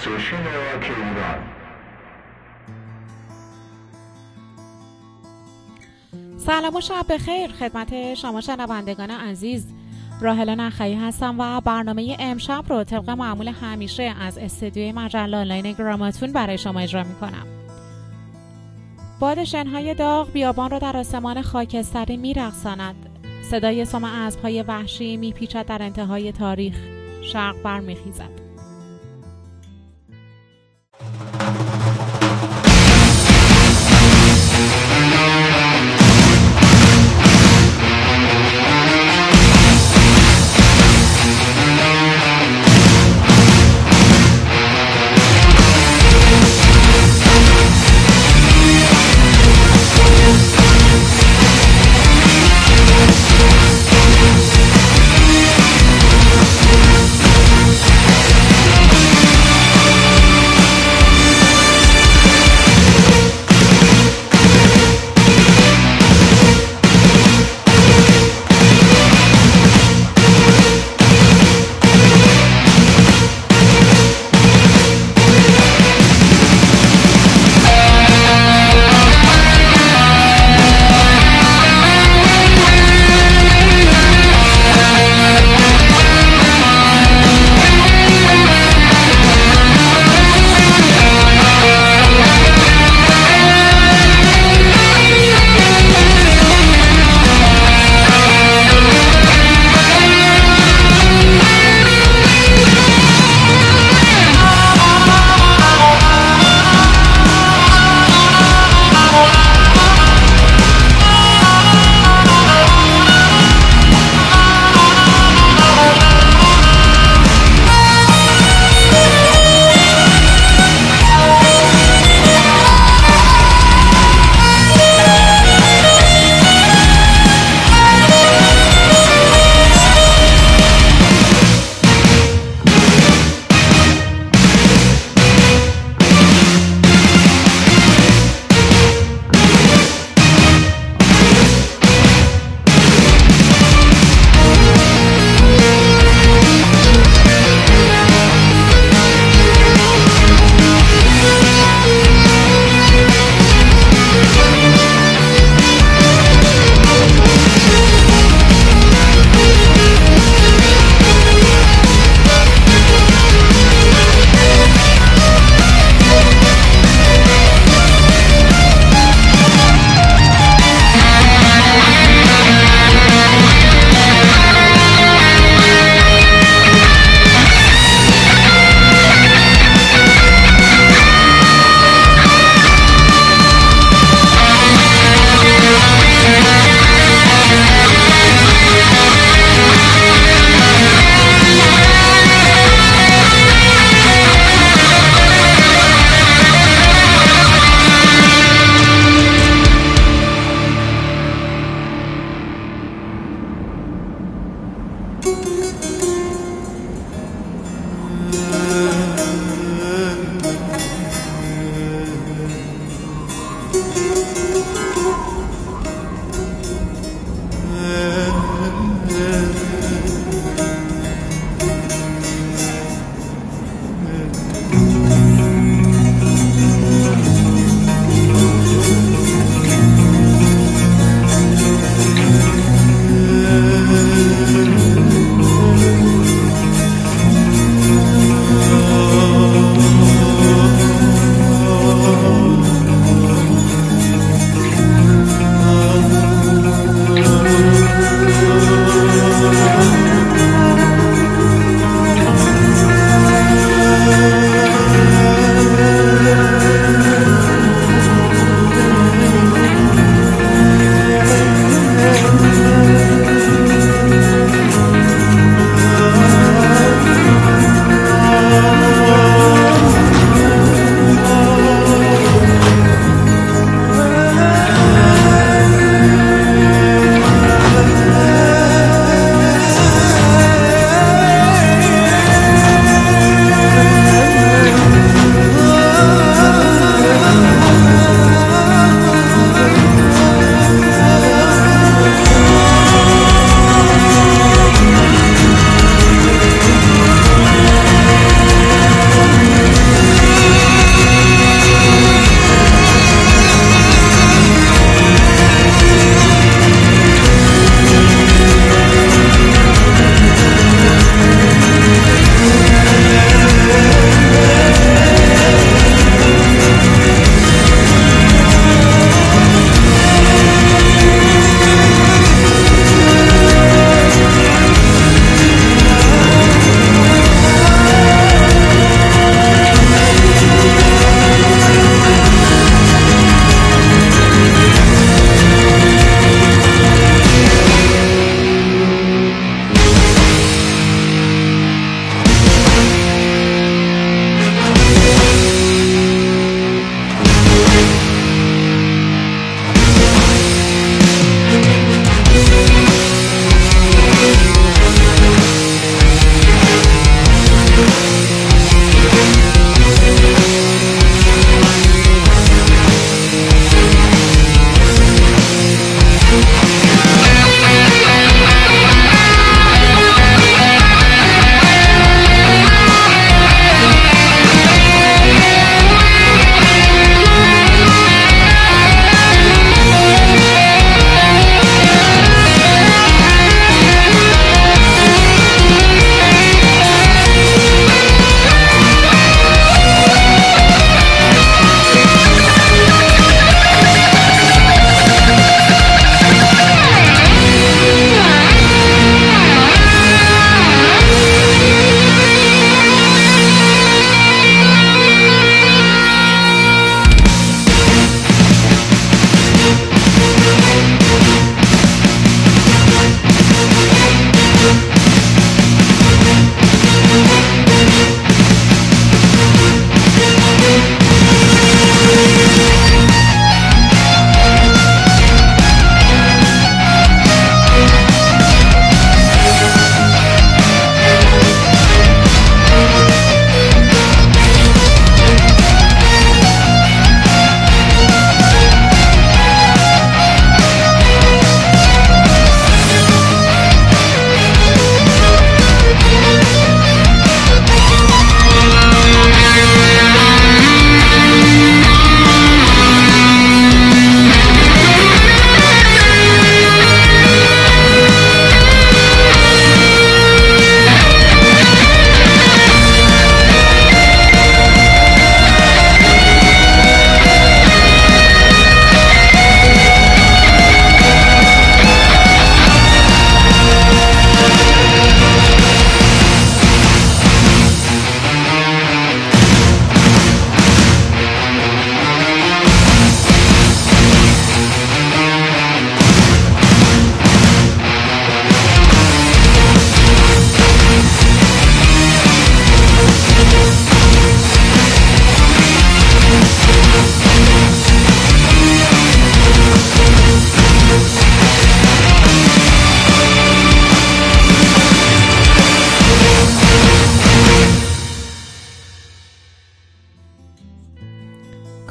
استیشن راک ایران سلام و شب بخیر. خدمت شما شنوندگان عزیز. راهلا نخعی هستم و برنامه امشب رو طبق معمول همیشه از استدیوی مجله آنلاین گراماتون برای شما اجرا می کنم. باد شنهای داغ بیابان رو در آسمان خاکستری میرقصاند. صدای سم اسبهای وحشی میپیچد در انتهای تاریخ. شرق برمیخیزد.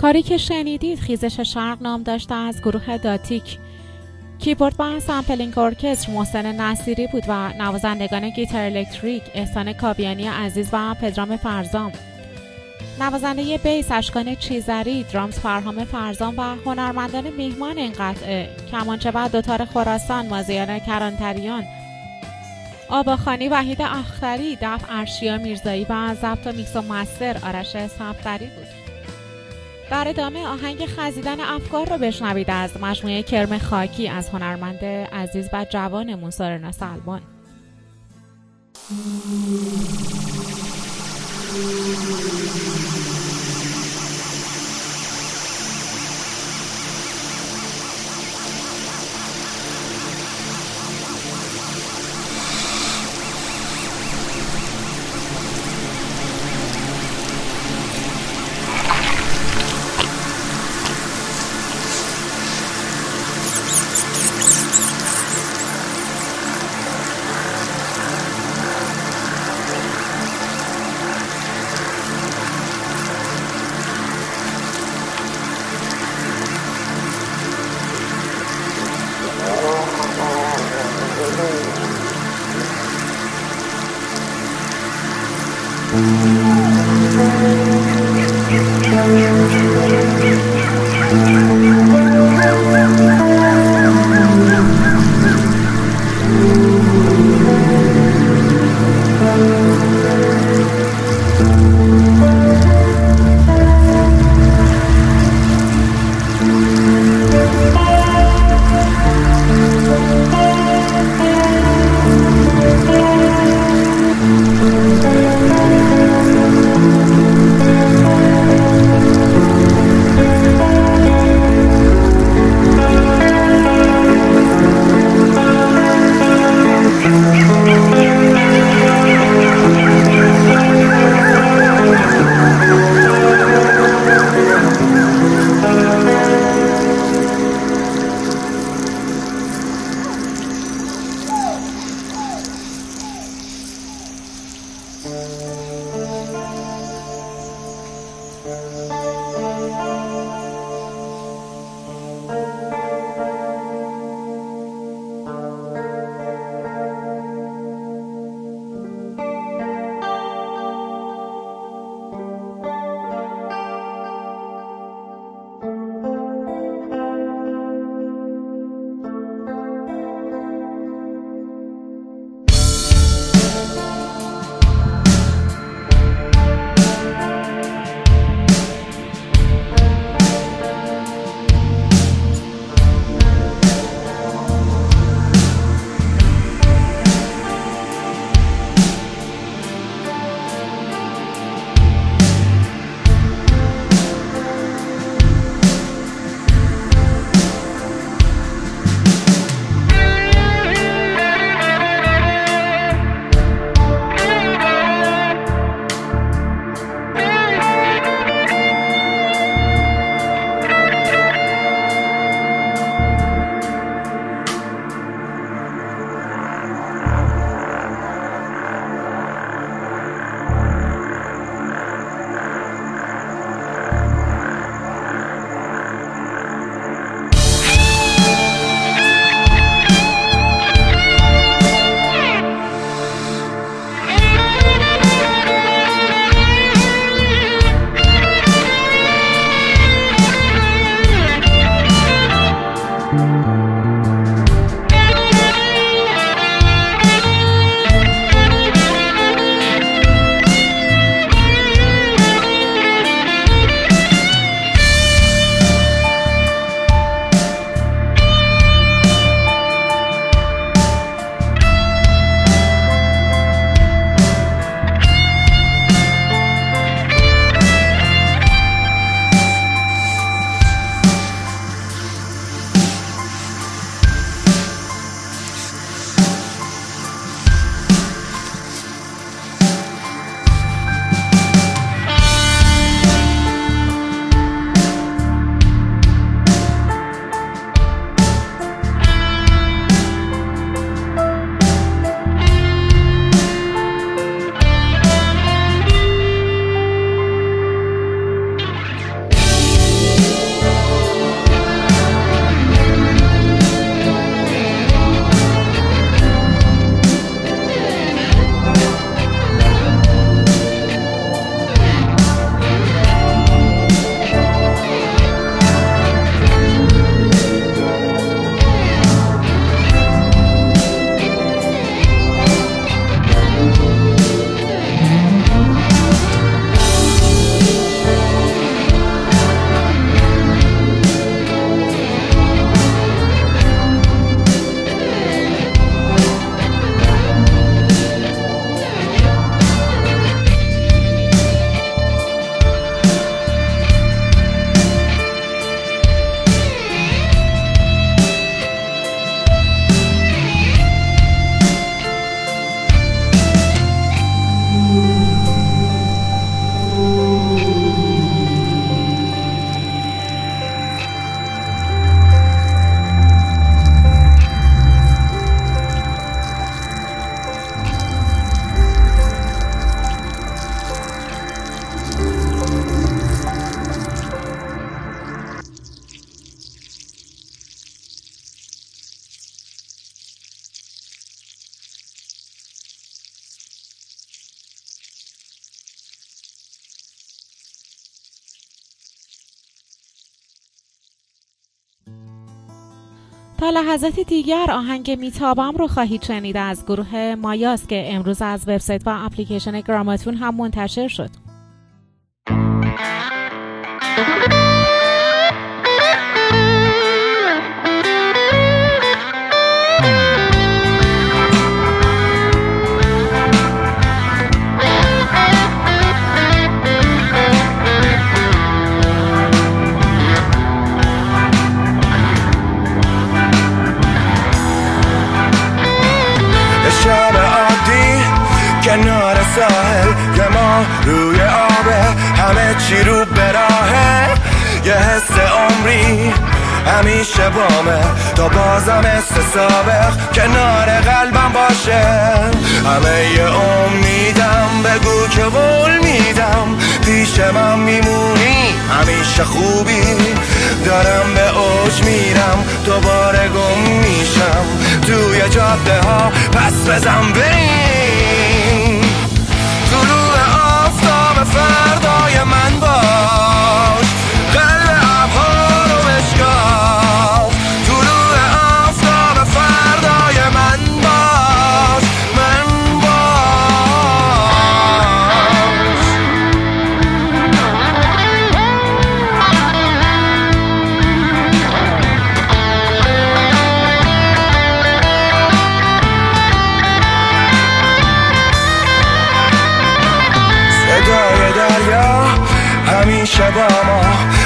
کاری که شنیدید خیزش شرق نام داشته از گروه داتیک. کیبورد و sampling ارکستر محسن نصیری بود و نوازندگان گیتار الکتریک احسان کابیانی عزیز و پدرام فرزام. نوازنده بیس اشکان چیزری درامز فرهام فرزان و هنرمندان میهمان این قطعه. کمانچه و دوتار خراسان مازیان کرانتریان. آواخوانی وحید اختری دف ارشیا میرزایی و ضبط و میکس و master آرش صفدری بود. در ادامه آهنگ خزیدن افکار رو بشنوید از مجموعه کرم خاکی از هنرمند عزیز و جوان سارنا سلمان Thank you. Thank you. تا لحظات دیگر آهنگ میتابم رو خواهید شنید از گروه مایاس که امروز از وبسایت و اپلیکیشن گراماتون هم منتشر شد. همیشه با ما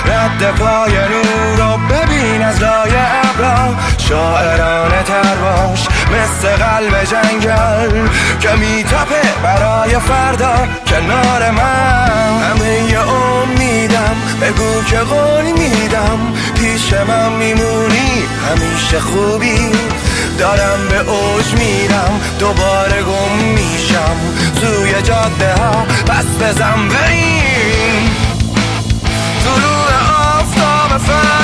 رد پای نور رو ببین از لای ابرا. شاعرانه تر باش مثل قلب جنگل که میتپه برای فردا کنار من. همه ی امیدم بگو که قول میدم. پیش من میمونی همیشه خوبی. دارم به اوج میرم دوباره گم میشم. توی جاده ها پس بزن بریم. fire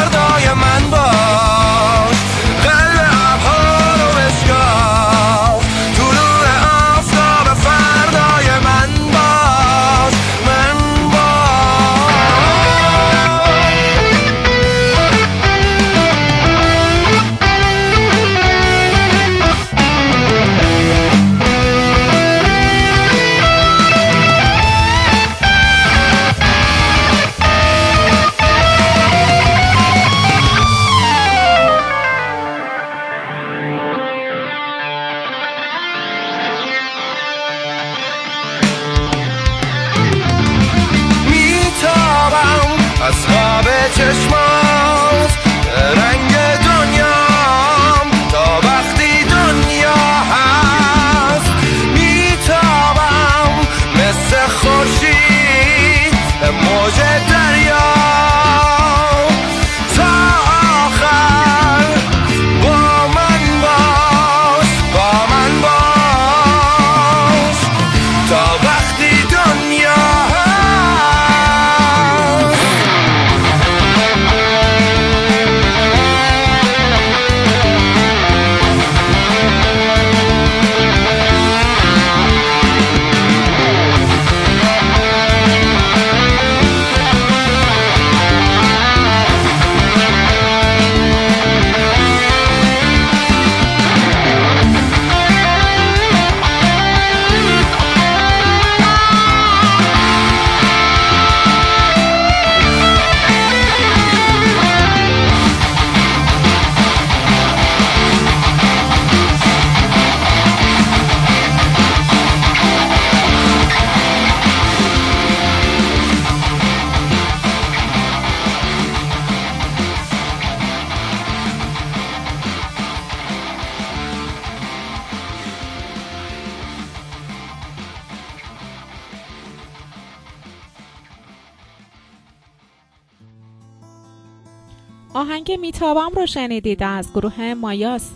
میتابم رو شنیدید از گروه مایاس.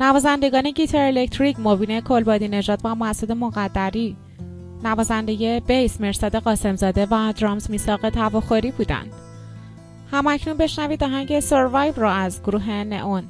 نوازندگان گیتار الکتریک مبین کلبادی نژاد و مسعود مقدری. نوازنده بیس مرسد قاسمزاده و درامز میساق تواخوری بودند. همکنون بشنوید آهنگ سروایو رو از گروه نئون.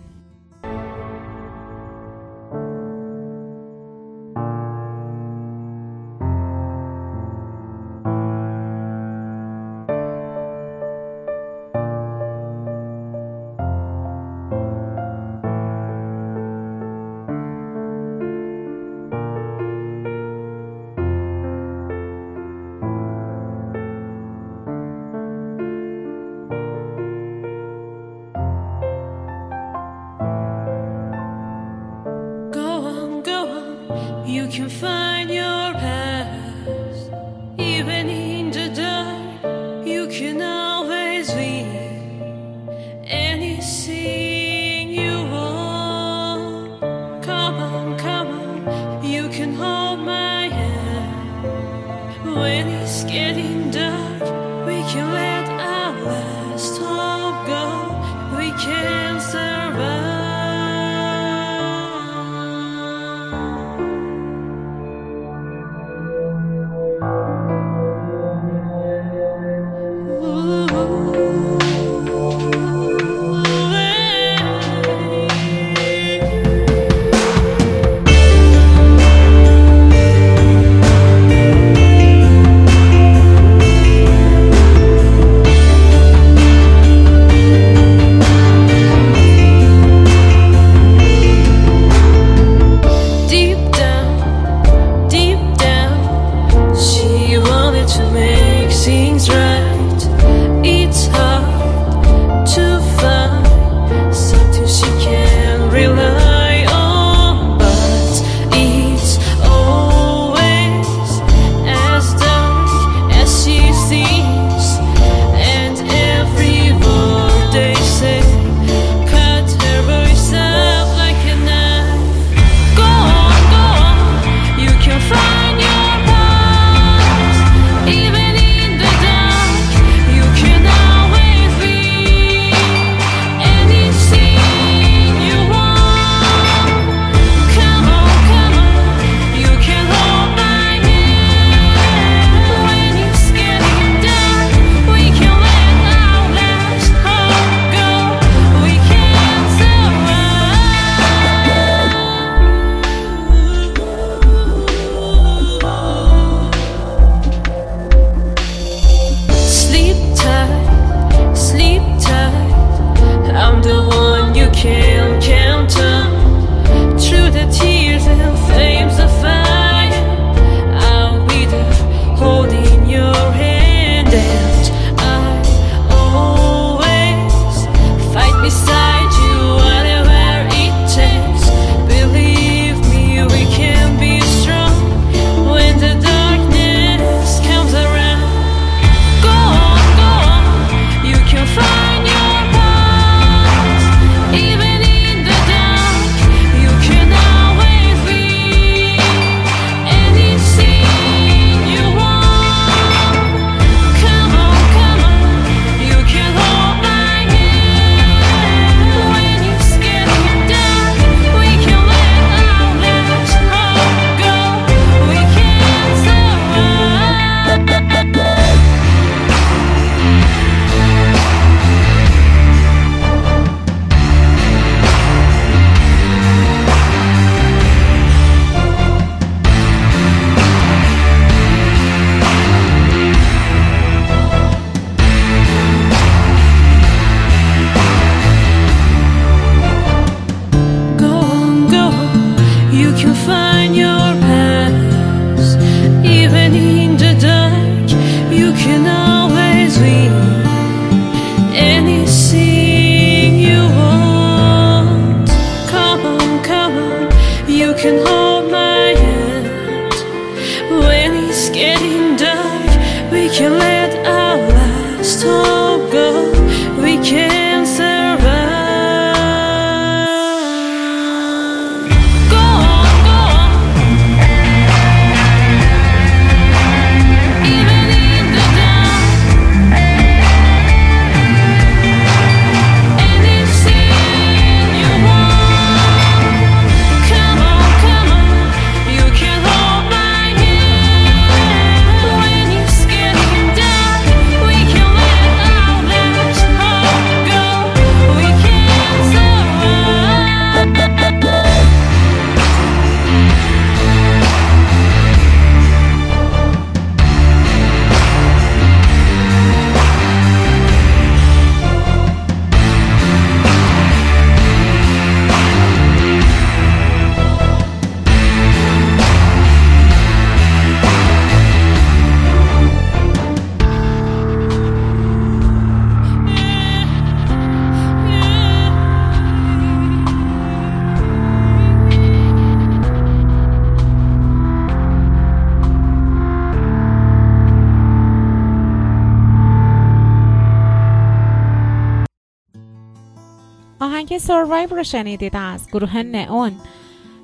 Survive رو شنیدید از گروه نئون.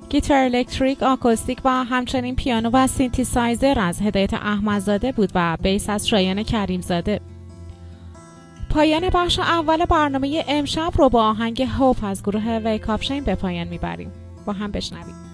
گیتار الکتریک، آکوستیک و همچنین پیانو و سینتیسایزر از هدایت احمدزاده بود و بیس از شایان کریمزاده. پایان بخش اول برنامه امشب رو با آهنگ Hope از گروه ویکاپشین به پایان می‌بریم. با هم بشنویم.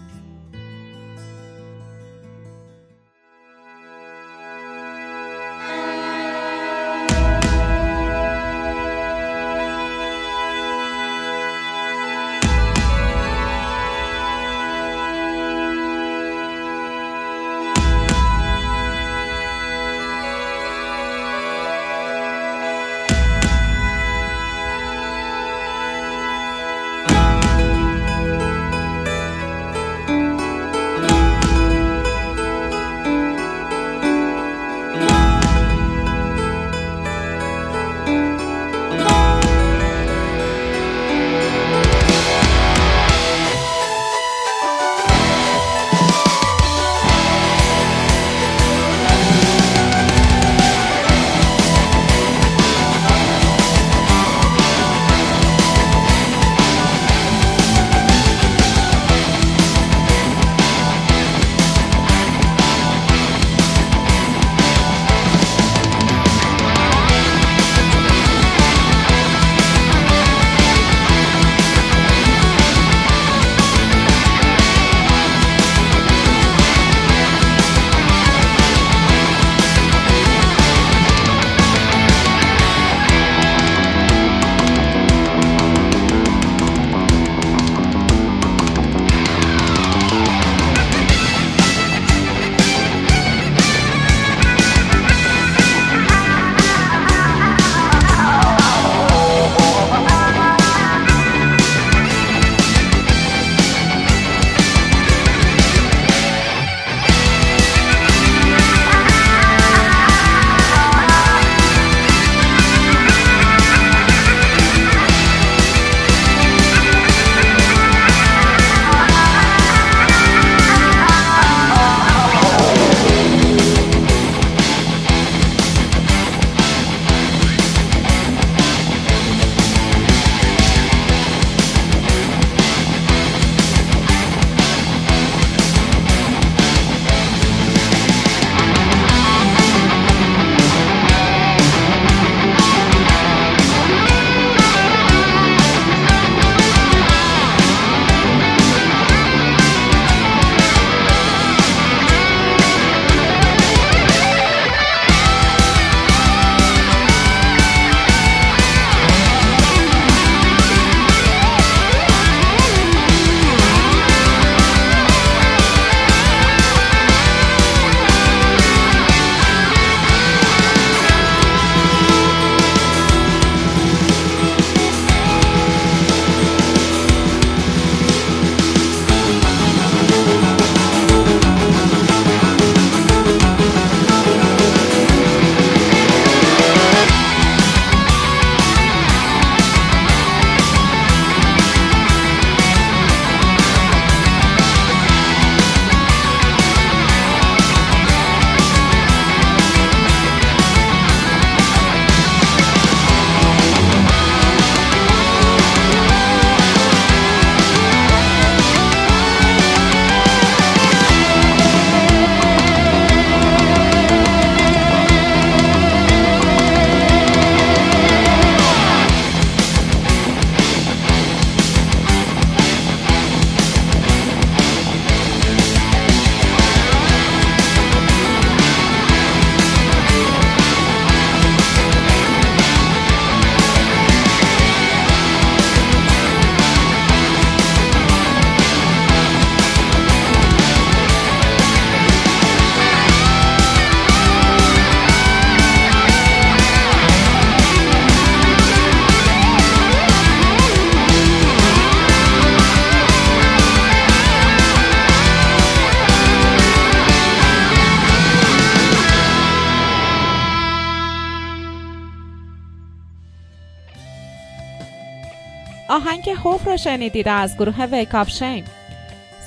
آهنگ Hope رو شنیدید از گروه ویکاپ شین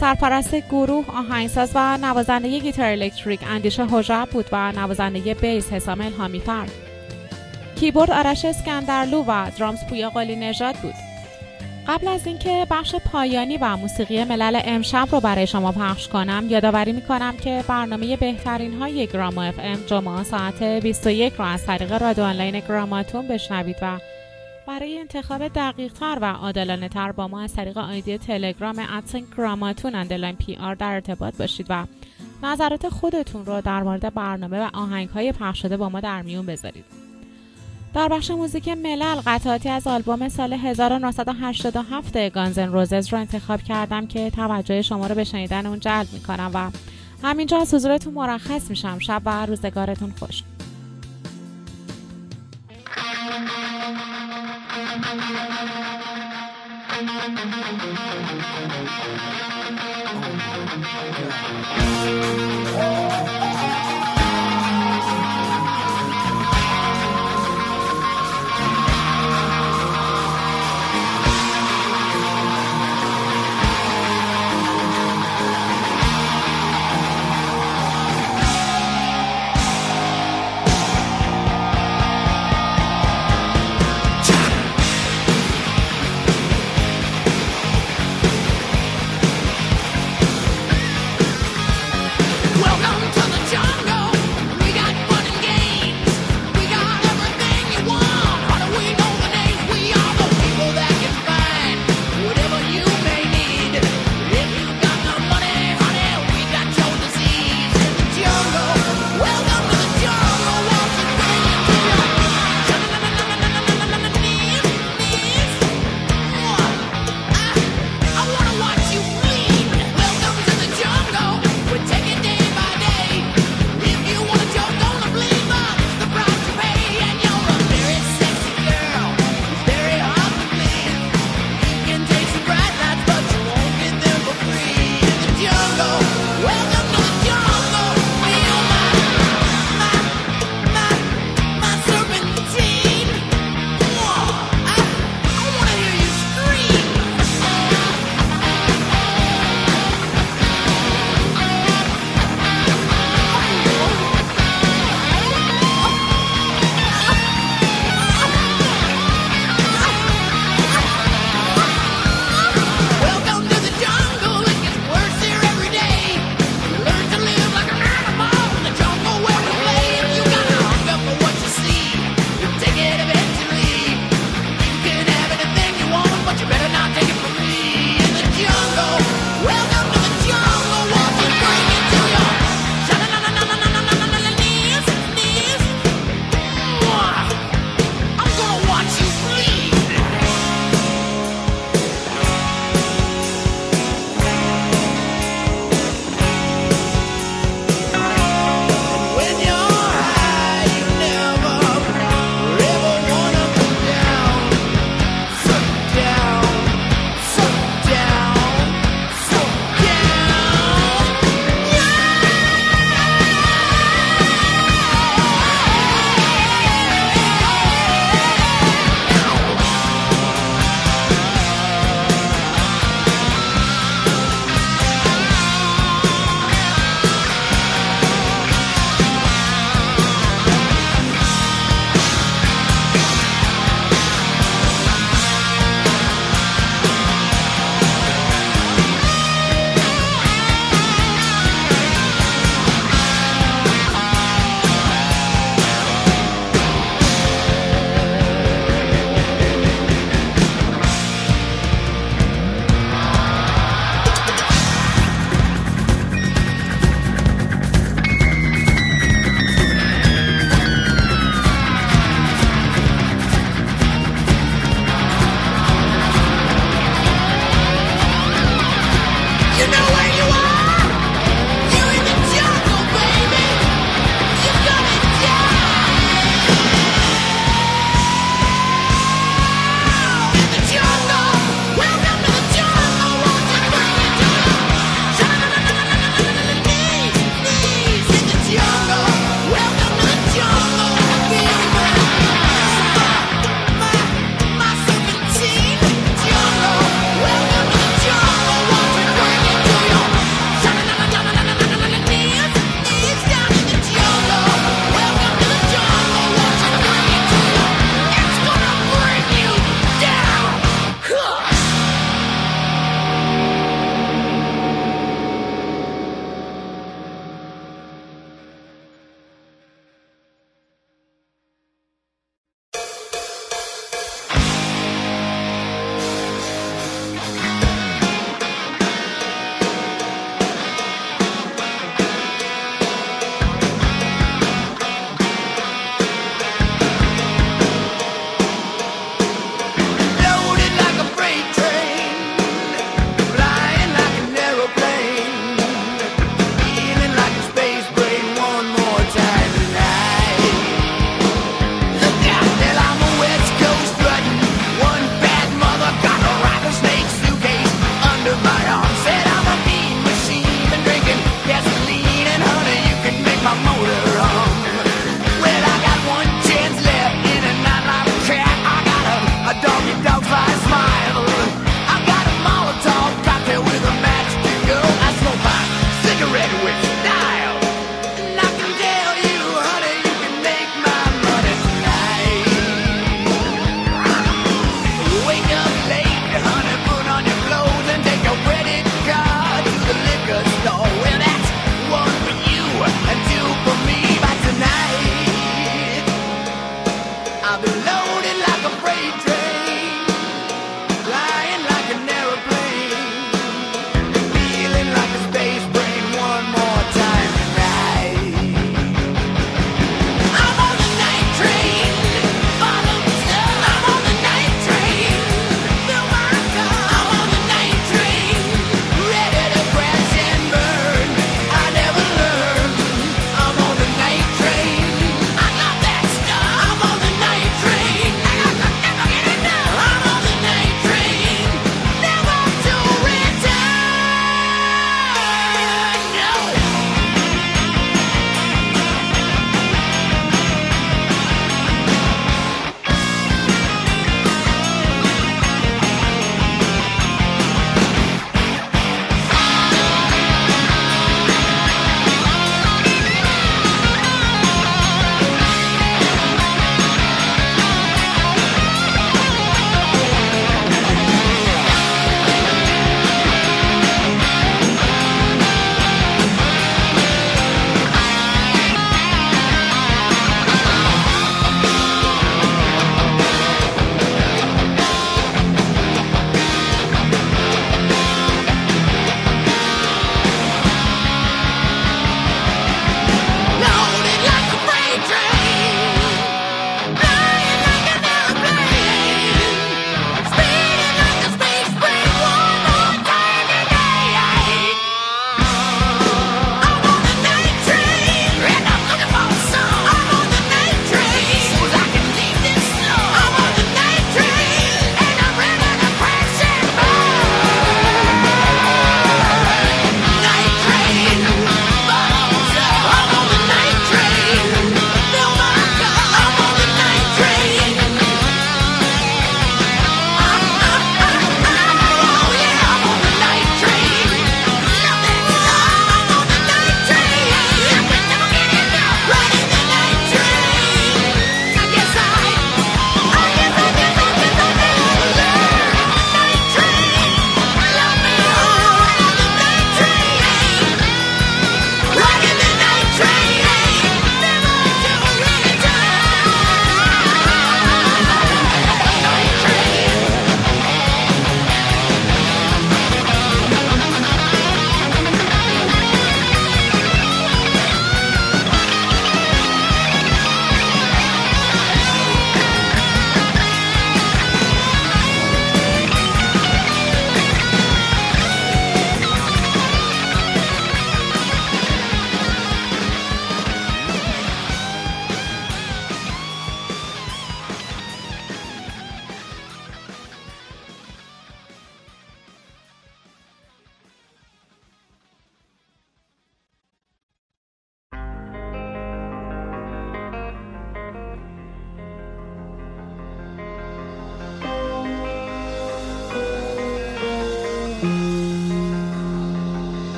سرپرست گروه آهنگساز و نوازنده گیتار الکتریک اندیشه حجاب بود و نوازنده بیس حسام الهامی فرد. کیبورد آرش اسکندرلو و درامز پویا قالی نژاد بود. قبل از اینکه بخش پایانی و موسیقی ملل امشب رو برای شما پخش کنم یادآوری می‌کنم که برنامه بهترین های گراما اف ام جمعه ساعت 21 رو از طریق رادیو آنلاین گراماتون بشنوید و برای انتخاب دقیق تر و عادلانه تر با ما از طریق آیدی تلگرام at sign گراماتون underline PR در ارتباط باشید و نظرات خودتون رو در مورد برنامه و آهنگ های پخش شده با ما در میون بذارید. در بخش موزیک ملل قطعاتی از آلبوم سال 1987 Guns N' Roses رو انتخاب کردم که توجه شما رو به شنیدن اون جلب می‌کنم و همینجا از حضورتون مرخص میشم. شب و روزگارتون خوش. Oh,